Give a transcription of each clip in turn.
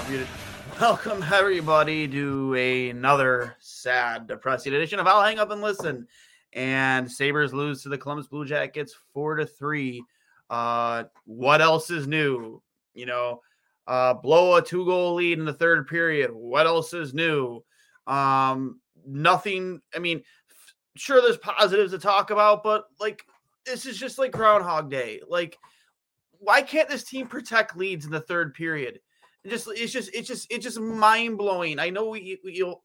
Welcome everybody to another sad, depressing edition of I'll Hang Up and Listen. And Sabres lose to the Columbus Blue Jackets four to three. Uh, what else is new? You know, uh, blow a two goal lead in the third period. What else is new? Um, nothing. I mean, sure, there's positives to talk about, but like this is just like Groundhog Day. Like, why can't this team protect leads in the third period? Just it's just it's just it's just mind blowing. I know we, we you know,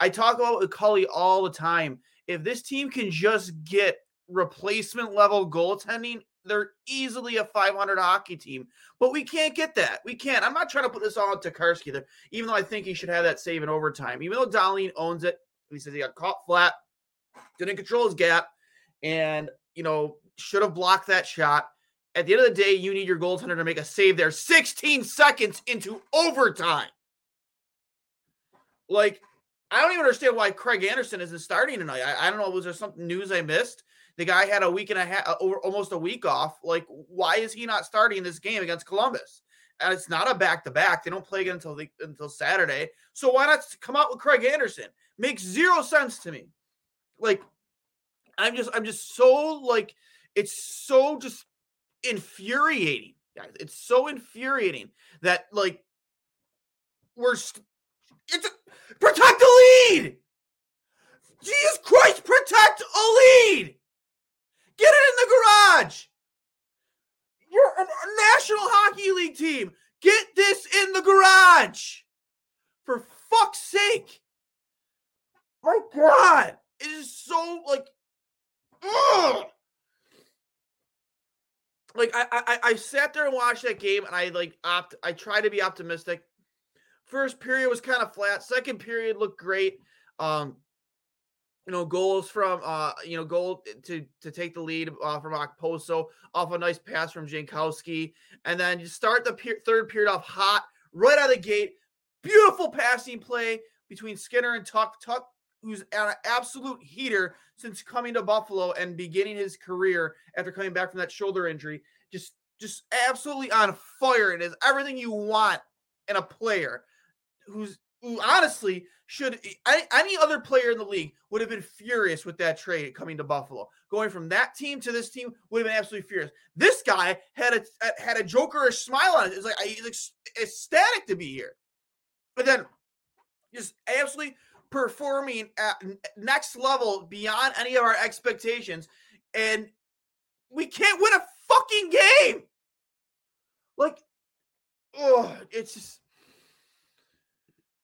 I talk about Cully all the time. If this team can just get replacement level goaltending, they're easily a 500 hockey team. But we can't get that. We can't. I'm not trying to put this all on Tokarski, there, even though I think he should have that save in overtime. Even though Dahlin owns it, he says he got caught flat, didn't control his gap, and you know should have blocked that shot. At the end of the day, you need your goaltender to make a save there 16 seconds into overtime. Like, I don't even understand why Craig Anderson isn't starting tonight. I, I don't know. Was there something news I missed? The guy had a week and a half, uh, over almost a week off. Like, why is he not starting this game against Columbus? And it's not a back to back. They don't play again until the, until Saturday. So why not come out with Craig Anderson? Makes zero sense to me. Like, I'm just, I'm just so like, it's so just infuriating, guys. It's so infuriating that like we're st- it's a, protect the lead. Jesus Christ, protect a lead. Get it in the garage. You're a, National Hockey League team. Get this in the garage. For fuck's sake. My God. It is so like ugh like I, I I sat there and watched that game and I like opt I tried to be optimistic. First period was kind of flat. Second period looked great. Um, you know, goals from uh, you know, goal to to take the lead uh, from Okposo off a nice pass from Jankowski, and then you start the third period off hot right out of the gate. Beautiful passing play between Skinner and Tuck. Tuch who's an absolute heater since coming to Buffalo and beginning his career after coming back from that shoulder injury. Just just absolutely on fire and is everything you want in a player who's who honestly should any other player in the league would have been furious with that trade coming to Buffalo. Going from that team to this team would have been absolutely furious. This guy had a had a jokerish smile on it. It's like he's ecstatic to be here. But then just absolutely performing at next level beyond any of our expectations, and we can't win a fucking game. Like, oh, it's just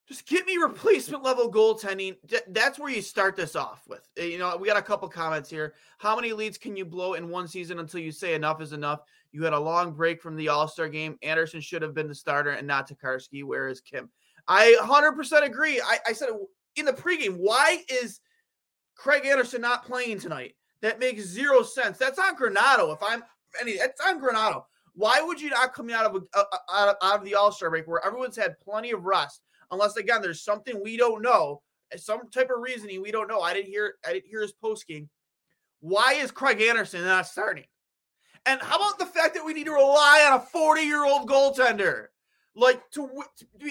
just get me replacement level goaltending. That's where you start this off with. Eh, you know, we got a couple comments here. How many leads can you blow in one season until you say enough is enough? You had a long break from the All Star game. Anderson should have been the starter and not Tokarski. Where is Kim? I 100% agree. I, I said in the pregame. Why is Craig Anderson not playing tonight? That makes zero sense. That's on Granato. If I'm any, that's on Granato. Why would you not come out of a, out of, out of the All Star break where everyone's had plenty of rest unless again there's something we don't know, eh, some type of reasoning we don't know. I didn't hear I didn't hear his post game. Why is Craig Anderson not starting? And how about the fact that we need to rely on a 40 year old goaltender? Like to,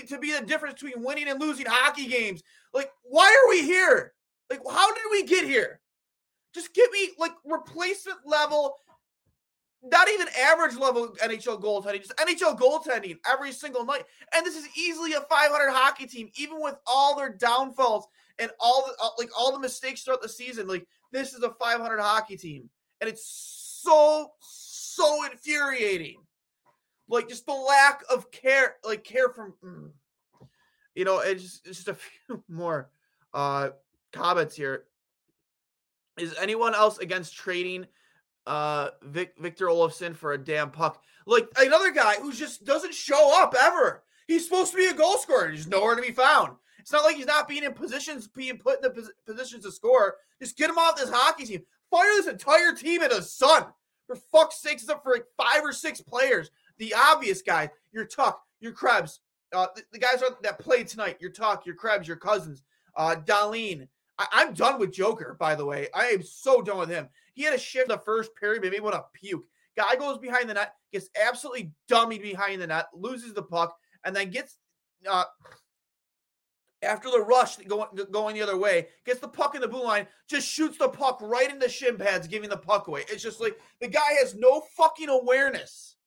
to be, the difference between winning and losing hockey games. Like, why are we here? Like, how did we get here? Just give me like replacement level, not even average level NHL goaltending, just NHL goaltending every single night. And this is easily a 500 hockey team, even with all their downfalls and all the uh, like all the mistakes throughout the season. Like, this is a 500 hockey team, and it's so so infuriating. Like just the lack of care, like care from, mm. you know, it's just, it's just a few more uh comments here. Is anyone else against trading uh Vic, Victor Olofsson for a damn puck? Like another guy who just doesn't show up ever. He's supposed to be a goal scorer. He's nowhere to be found. It's not like he's not being in positions, being put in the pos- positions to score. Just get him off this hockey team. Fire this entire team into the sun. For fuck's sake, it's up for like five or six players. The obvious guys, your Tuch, your Krebs, uh, the, the guys that played tonight, your Tuch, your Krebs, your Cozens, uh, Dahlin. I, am done with Joker, by the way. I am so done with him. He had a shift the first period, maybe want to puke. Guy goes behind the net, gets absolutely dummied behind the net, loses the puck, and then gets uh, after the rush going going the other way, gets the puck in the blue line, just shoots the puck right in the shin pads, giving the puck away. It's just like the guy has no fucking awareness.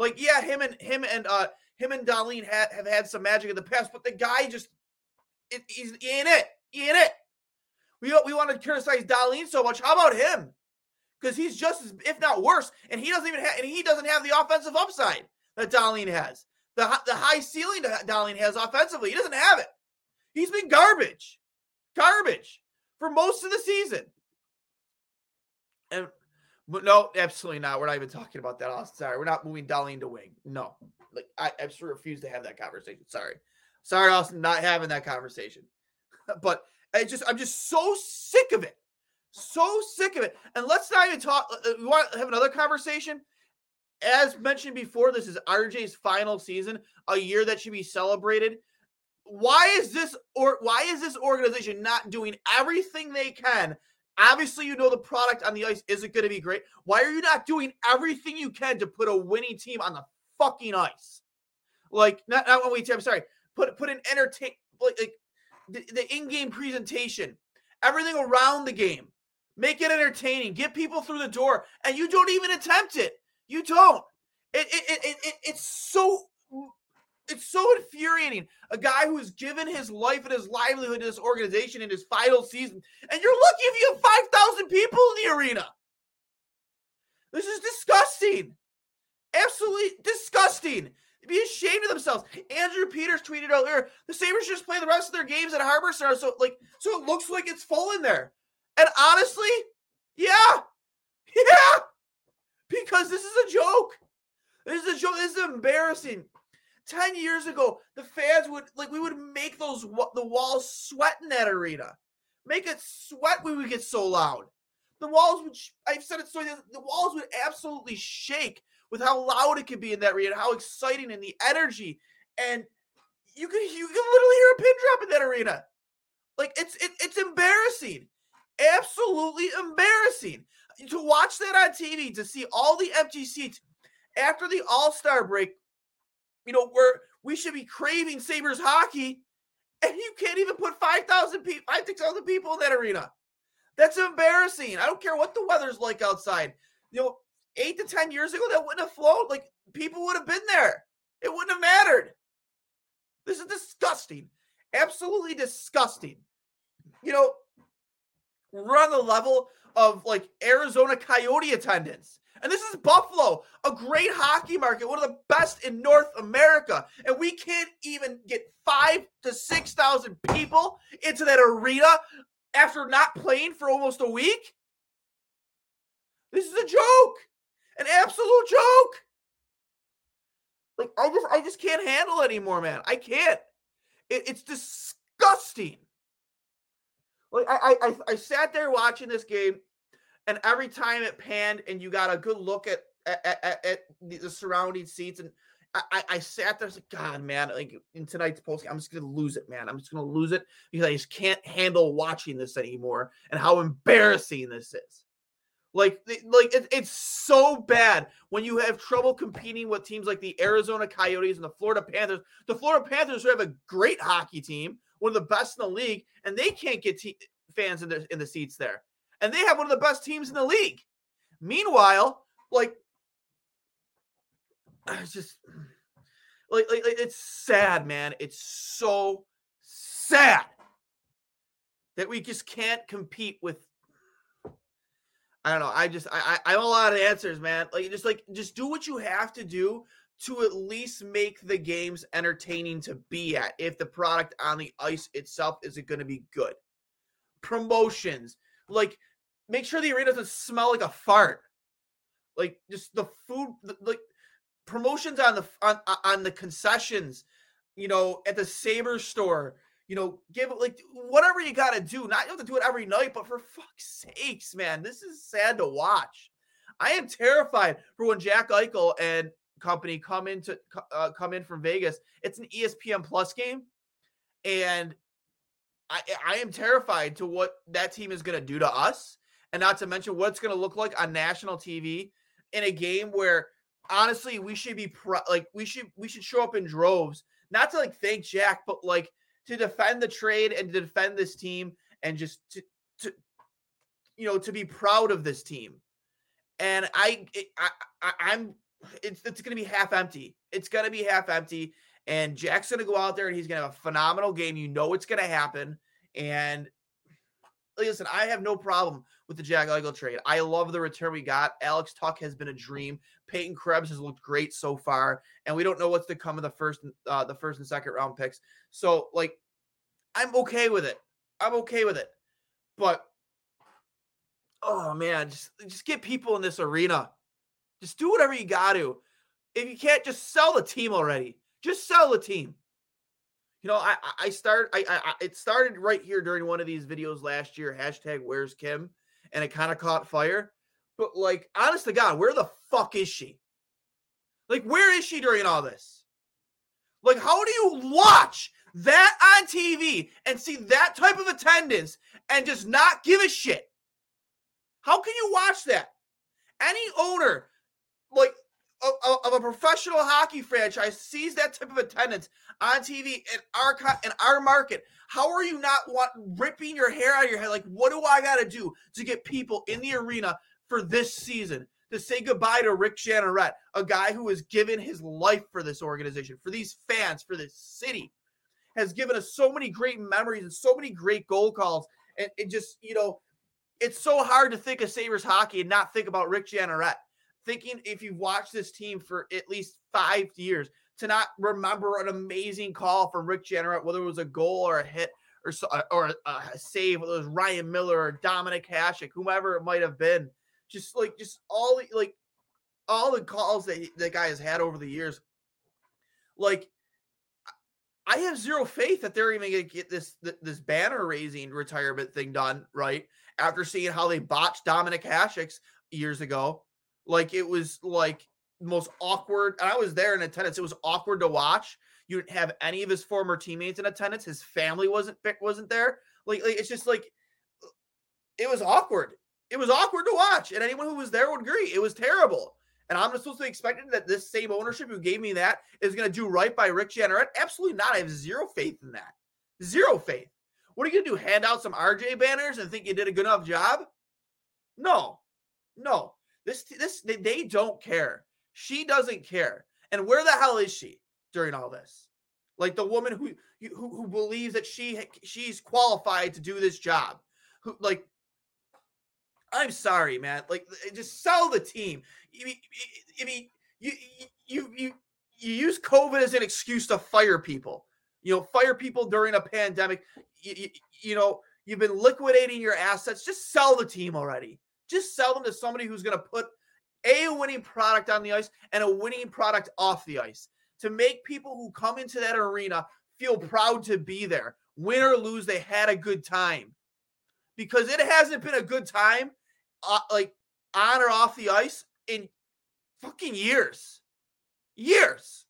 Like, yeah, him and him and uh him and Dahlin ha- have had some magic in the past, but the guy just it, he's in it, in it. We we want to criticize Dahlin so much. How about him? Because he's just as, if not worse, and he doesn't even have, and he doesn't have the offensive upside that Dahlin has. The the high ceiling that Dahlin has offensively, he doesn't have it. He's been garbage, garbage for most of the season. And no, absolutely not. We're not even talking about that. Oh, sorry, we're not moving Dahlin to wing. No, like I, just refuse to have that conversation. Sorry, sorry, Austin, not having that conversation. but I just, I'm just so sick of it, so sick of it. And let's not even talk. Uh, uh, we want to have another conversation. As mentioned before, this is RJ's final season, a year that should be celebrated why is this or why is this organization not doing everything they can? Obviously, you know the product on the ice isn't going to be great. Why are you not doing everything you can to put a winning team on the fucking ice? Like not not when we I'm sorry, put put an entertain like, like the, the in-game presentation, everything around the game. Make it entertaining, get people through the door, and you don't even attempt it. You don't. It, it, it, it, it's so it's so infuriating. A guy who's given his life and his livelihood to this organization in his final season, and you're lucky if you have 5,000 people in the arena. This is disgusting. Absolutely disgusting. Be ashamed of themselves. Andrew Peters tweeted earlier, the Sabres just play the rest of their games at Harbor Center, so like so it looks like it's full in there. And honestly, yeah. Yeah. Because this is a joke. This is a joke. This is embarrassing. 10 years ago, the fans would like we would make those the walls sweat in that arena. Make it sweat when we get so loud. The walls would I've said it so the walls would absolutely shake with how loud it could be in that arena, how exciting and the energy. And you can you can literally hear a pin drop in that arena. Like it's it, it's embarrassing. Absolutely embarrassing. To watch that on TV, to see all the empty seats after the All-Star break, you know, we're we should be craving Sabres hockey, and you can't even put 5,000 people, 5, 6,000 people in that arena. That's embarrassing. I don't care what the weather's like outside. You know, eight to 10 years ago, that wouldn't have flowed. Like, people would have been there. It wouldn't have mattered. This is disgusting. Absolutely disgusting. You know, we're on the level of like Arizona Coyote attendance. And this is Buffalo, a great hockey market, one of the best in North America. And we can't even get five to 6,000 people into that arena after not playing for almost a week. This is a joke, an absolute joke. Like I just, I just can't handle it anymore, man. I can't. It, it's disgusting. Like I, I, I sat there watching this game and every time it panned and you got a good look at at, at, at the surrounding seats and I, I sat there, I was like, God, man, like in tonight's post, I'm just gonna lose it, man. I'm just gonna lose it because I just can't handle watching this anymore and how embarrassing this is. Like, like it, it's so bad when you have trouble competing with teams like the Arizona Coyotes and the Florida Panthers. The Florida Panthers have a great hockey team, one of the best in the league, and they can't get te- fans in the in the seats there. And they have one of the best teams in the league. Meanwhile, like it's just like, like, like it's sad, man. It's so sad that we just can't compete with I don't know. I just I I have a lot of answers, man. Like just like just do what you have to do to at least make the games entertaining to be at if the product on the ice itself isn't going to be good. Promotions, like make sure the arena doesn't smell like a fart. Like just the food, like promotions on the on on the concessions, you know, at the Saber store. You know, give like whatever you got to do. Not you have to do it every night, but for fuck's sakes, man, this is sad to watch. I am terrified for when Jack Eichel and company come into uh, come in from Vegas. It's an ESPN Plus game, and I I am terrified to what that team is going to do to us, and not to mention what it's going to look like on national TV in a game where honestly we should be pro- like we should we should show up in droves, not to like thank Jack, but like to defend the trade and to defend this team and just to to you know to be proud of this team. And I I, I I'm it's it's going to be half empty. It's going to be half empty. And Jack's going to go out there and he's going to have a phenomenal game. You know it's going to happen. And listen, I have no problem with the Jack Eichel trade. I love the return we got. Alex Tuch has been a dream. Peyton Krebs has looked great so far, and we don't know what's to come of the first, uh, the first and second round picks. So, like, I'm okay with it. I'm okay with it. But, oh man, just just get people in this arena. Just do whatever you got to. If you can't, just sell the team already. Just sell the team. You know, I I start I, I it started right here during one of these videos last year. Hashtag Where's Kim, and it kind of caught fire. But like, honest to God, where the fuck is she? Like, where is she during all this? Like, how do you watch that on TV and see that type of attendance and just not give a shit? How can you watch that? Any owner, like of, a professional hockey franchise, sees that type of attendance on TV in our in our market. How are you not want, ripping your hair out of your head? Like, what do I got to do to get people in the arena for this season to say goodbye to Rick Jeanneret, a guy who has given his life for this organization, for these fans, for this city, has given us so many great memories and so many great goal calls. And it just, you know, it's so hard to think of Sabres hockey and not think about Rick Jeanneret. Thinking if you've watched this team for at least five years, to not remember an amazing call from Rick Jeanneret, whether it was a goal or a hit or uh, or a, save, whether it was Ryan Miller or Dominik Hasek, whomever it might have been. Just like just all the like all the calls that that guy has had over the years. Like I have zero faith that they're even going to get this this banner raising retirement thing done right after seeing how they botched Dominik Hasek's years ago. Like it was like most awkward. And I was there in attendance. It was awkward to watch. You didn't have any of his former teammates in attendance. His family wasn't wasn't there. Like, like it's just like it was awkward. It was awkward to watch, and anyone who was there would agree it was terrible. And I'm supposed to be expecting that this same ownership who gave me that is going to do right by Rick Jeanneret? Absolutely not. I have zero faith in that. Zero faith. What are you going to do? Hand out some RJ banners and think you did a good enough job? No, no. This this they don't care. She doesn't care. And where the hell is she during all this? Like the woman who who, who believes that she she's qualified to do this job. Who like I'm sorry, man. Like eh, just sell the team. I mean, I mean you you you you use COVID as an excuse to fire people. You know, fire people during a pandemic. You, you, you know, you've been liquidating your assets. Just sell the team already. Just sell them to somebody who's going to put a winning product on the ice and a winning product off the ice to make people who come into that arena feel proud to be there. Win or lose, they had a good time. Because it hasn't been a good time, uh, like on or off the ice, in fucking years. Years.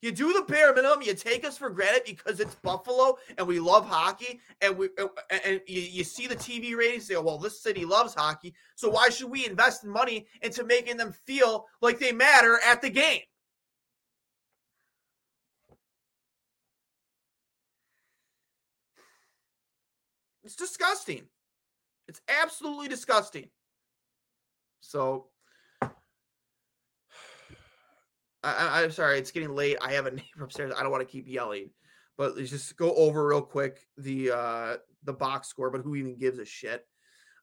You do the bare minimum. You take us for granted because it's Buffalo and we love hockey, and we and you, you see the TV ratings. Say, oh, well, this city loves hockey, so why should we invest money into making them feel like they matter at the game? It's disgusting. It's absolutely disgusting. So I, am sorry, it's getting late. I have a neighbor upstairs. I don't want to keep yelling, but let's just go over real quick the uh the box score. But who even gives a shit?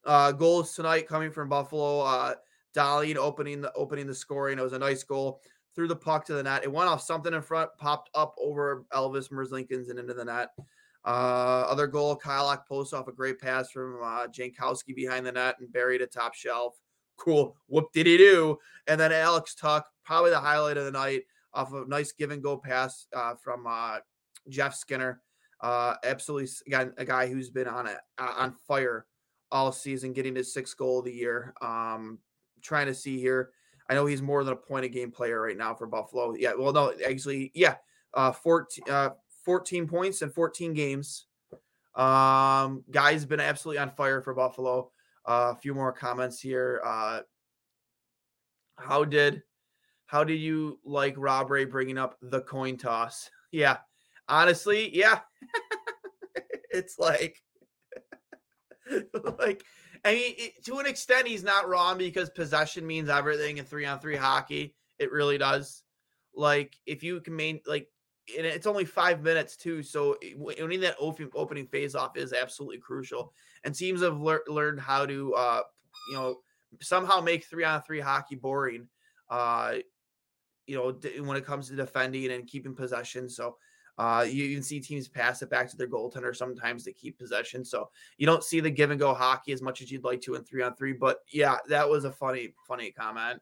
Uh Goals tonight coming from Buffalo. Uh opening the opening the scoring. It was a nice goal. Threw the puck to the net. It went off something in front, popped up over Elvis Merzlikins and into the net. Uh, other goal, Kyle Okposo off a great pass from uh, Jankowski behind the net and buried a top shelf. Cool. Whoop did he do? And then Alex Tuch, probably the highlight of the night, off of a nice give and go pass uh, from uh, Jeff Skinner. Uh, absolutely, again, a guy who's been on it on fire all season, getting his sixth goal of the year. Um, trying to see here. I know he's more than a point a game player right now for Buffalo. Yeah, well, no, actually, yeah, uh, 14, uh, 14 points in 14 games. Um, guy's been absolutely on fire for Buffalo. Uh, a few more comments here. Uh, how did how did you like Rob Ray bringing up the coin toss? Yeah, honestly, yeah. it's like, like, I mean, to an extent, he's not wrong because possession means everything in three on three hockey. It really does. Like, if you can main, like, and it's only five minutes too. So winning that opening phase off is absolutely crucial. And teams have lear- learned how to, uh, you know, somehow make three on three hockey boring. Uh, you know, when it comes to defending and keeping possession. So uh, you even see teams pass it back to their goaltender sometimes to keep possession. So you don't see the give and go hockey as much as you'd like to in three on three. But yeah, that was a funny, funny comment.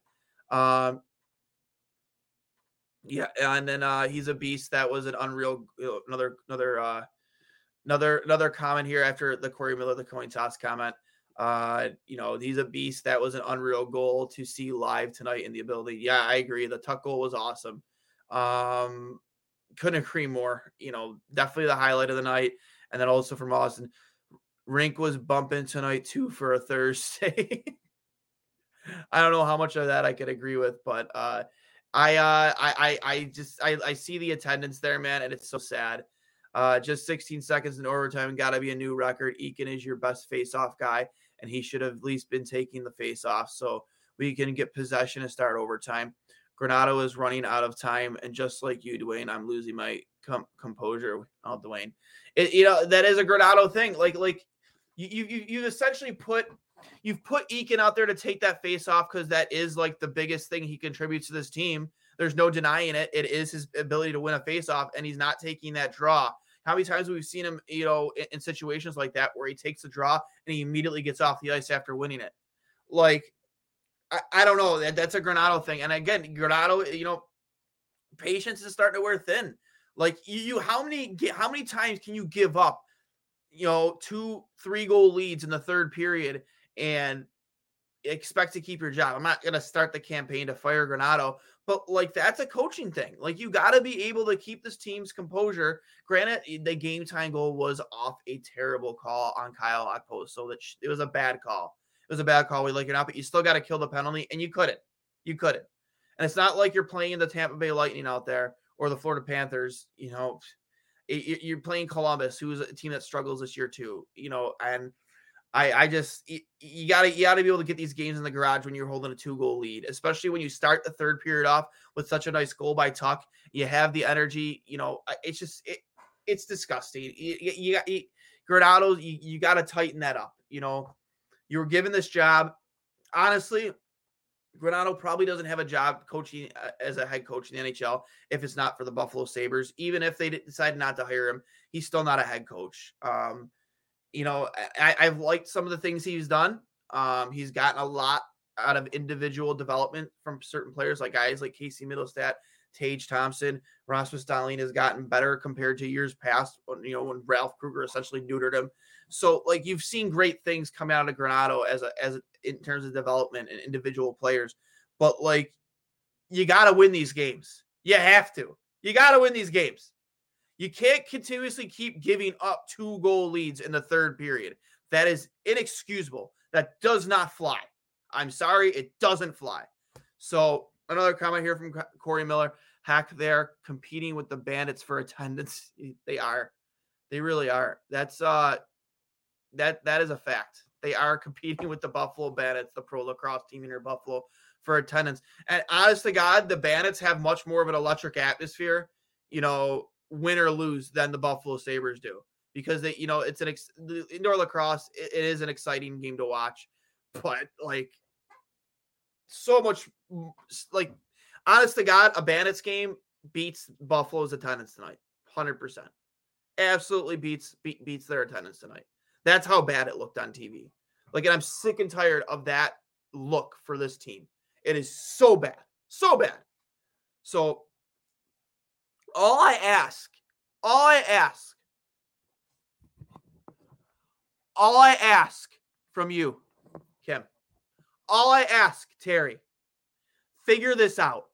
Um, yeah, and then uh, he's a beast. That was an unreal. Another another uh, another another comment here after the Corey Miller the coin toss comment. Uh, you know, he's a beast. That was an unreal goal to see live tonight in the ability. Yeah, I agree. The Tuch goal was awesome. Um, couldn't agree more. You know, definitely the highlight of the night. And then also from Austin, Rink was bumping tonight too for a Thursday. I don't know how much of that I could agree with, but uh I uh I I, I just I, I see the attendance there, man, and it's so sad. Uh just 16 seconds in overtime, gotta be a new record. Eakin is your best face-off guy, and he should have at least been taking the face-off so we can get possession and start overtime. Granato is running out of time, and just like you, Dwayne, I'm losing my com- composure. Oh, Dwayne, it, you know that is a Granato thing. Like, like you you you essentially put You've put Eakin out there to take that face off because that is like the biggest thing he contributes to this team. There's no denying it. It is his ability to win a face off, and he's not taking that draw. How many times we've seen him, you know, in, in situations like that where he takes a draw and he immediately gets off the ice after winning it? Like, I, I don't know. That, that's a Granato thing. And again, Granato, you know, patience is starting to wear thin. Like you, you how many how many times can you give up, you know, two, three goal leads in the third period and expect to keep your job. I'm not going to start the campaign to fire Granato, but like that's a coaching thing. Like you got to be able to keep this team's composure. Granted, eh, the game time goal was off a terrible call on Kyle Okposo, so that it was a bad call. It was a bad call. We like it not, but you still got to kill the penalty, and you couldn't. You couldn't. And it's not like you're playing the Tampa Bay Lightning out there or the Florida Panthers. You know, you're playing Columbus, who's a team that struggles this year too. You know, and I I just you, gotta you gotta be able to get these games in the garage when you're holding a two goal lead, especially when you start the third period off with such a nice goal by Tuch. You have the energy, you know. It's just it, it's disgusting. You, you, you got you, Granato, you, you got to tighten that up. You know, you were given this job. Honestly, Granato probably doesn't have a job coaching uh, as a head coach in the NHL if it's not for the Buffalo Sabres. Even if they decide not to hire him, he's still not a head coach. Um, you know, I, I've liked some of the things he's done. Um, he's gotten a lot out of individual development from certain players, like guys like Casey Mittelstadt, Tage Thompson, Rasmus Dahlin has gotten better compared to years past. When, you know, when Ralph Krueger essentially neutered him. So, like you've seen great things come out of Granato as a as a, in terms of development and individual players, but like you got to win these games. You have to. You got to win these games. You can't continuously keep giving up two goal leads in the third period. That is inexcusable. That does not fly. I'm sorry, it doesn't fly. So, another comment here from Corey Miller. Hack, they're competing with the Bandits for attendance. They are. They really are. That's uh that that is a fact. They are competing with the Buffalo Bandits, the pro lacrosse team near Buffalo, for attendance. And honest to God, the Bandits have much more of an electric atmosphere, you know, win or lose than the Buffalo Sabres do. Because they, you know, it's an ex- indoor lacrosse, it, it is an exciting game to watch. But like so much like honest to God, a Bandits game beats Buffalo's attendance tonight. 100%. Absolutely beats beat, beats their attendance tonight. That's how bad it looked on TV. Like, and I'm sick and tired of that look for this team. It is so bad, so bad. So, all I ask, all I ask, all I ask from you, Kim, all I ask, Terry, figure this out.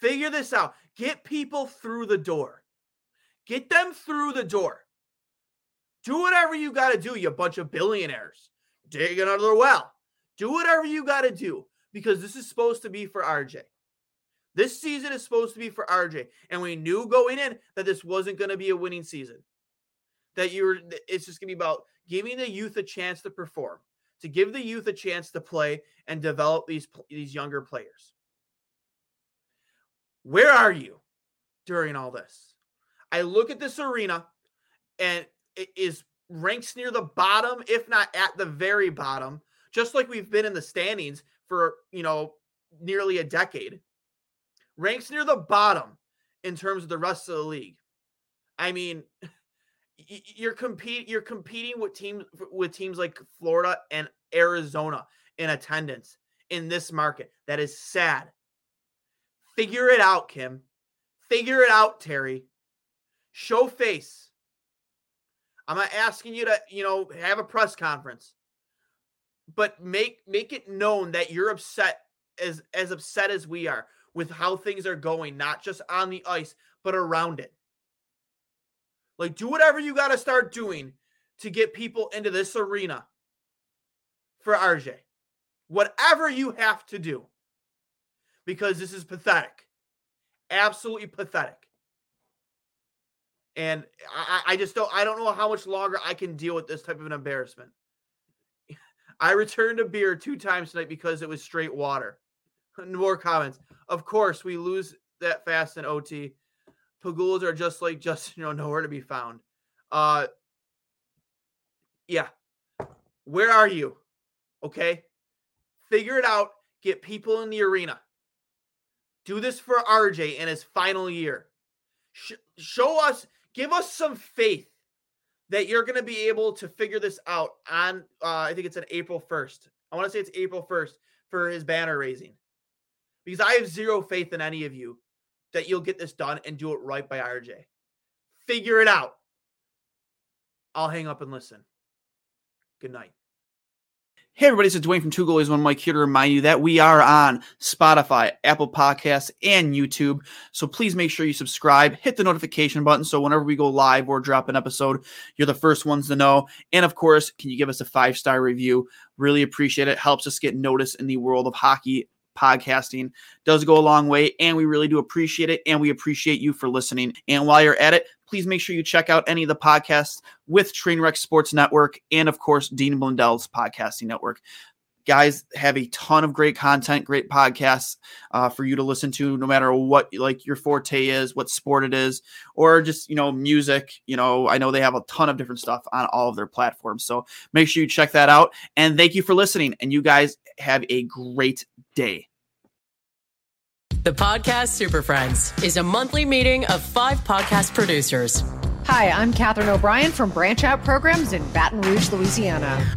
Figure this out. Get people through the door. Get them through the door. Do whatever you got to do, you bunch of billionaires. Dig another well. Do whatever you got to do because this is supposed to be for RJ. This season is supposed to be for RJ. And we knew going in that this wasn't going to be a winning season. That you were, it's just going to be about giving the youth a chance to perform, to give the youth a chance to play and develop these, these younger players. Where are you during all this? I look at this arena and it is ranks near the bottom, if not at the very bottom, just like we've been in the standings for, you know, nearly a decade. Ranks near the bottom in terms of the rest of the league. I mean, you're compete you're competing with teams with teams like Florida and Arizona in attendance in this market. That is sad. Figure it out, Kim. Figure it out, Terry. Show face. I'm not asking you to, you know, have a press conference. But make make it known that you're upset as as upset as we are with how things are going, not just on the ice, but around it. Like do whatever you got to start doing to get people into this arena for RJ. Whatever you have to do because this is pathetic. Absolutely pathetic. And I, I just don't I don't know how much longer I can deal with this type of an embarrassment. I returned a beer two times tonight because it was straight water. More comments. Of course, we lose that fast in OT. Pegulas are just like just you know nowhere to be found. Uh yeah. Where are you? Okay. Figure it out. Get people in the arena. Do this for RJ in his final year. Sh- show us, give us some faith that you're going to be able to figure this out on, uh, I think it's on April 1st. I want to say it's April 1st for his banner raising. Because I have zero faith in any of you that you'll get this done and do it right by RJ. Figure it out. I'll hang up and listen. Good night. Hey, everybody, it's Dwayne from Two Goalies One Mic here to remind you that we are on Spotify, Apple Podcasts, and YouTube. So please make sure you subscribe, hit the notification button so whenever we go live or drop an episode, you're the first ones to know. And of course, can you give us a five star review? Really appreciate it. Helps us get noticed in the world of hockey podcasting does go a long way and we really do appreciate it and we appreciate you for listening. And while you're at it please make sure you check out any of the podcasts with trainwreck sports network and of course dean blundell's podcasting network guys have a ton of great content great podcasts uh, for you to listen to no matter what like your forte is what sport it is or just you know music you know i know they have a ton of different stuff on all of their platforms. So make sure you check that out and thank you for listening and you guys have a great day. The podcast super friends is a monthly meeting of five podcast producers. Hi, I'm Katherine O'Brien from Branch Out Programs in Baton Rouge, Louisiana.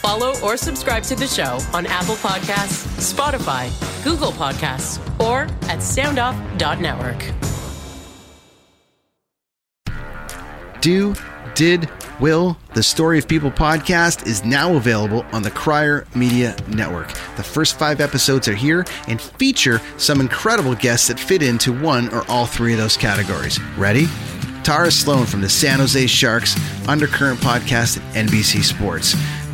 Follow or subscribe to the show on Apple Podcasts, Spotify, Google Podcasts, or at soundoff.network. Do, did, will, the Story of People podcast is now available on the Crier Media Network. The first five episodes are here and feature some incredible guests that fit into one or all three of those categories. Ready? Tara Slone from the San Jose Sharks, Undercurrent podcast at NBC Sports.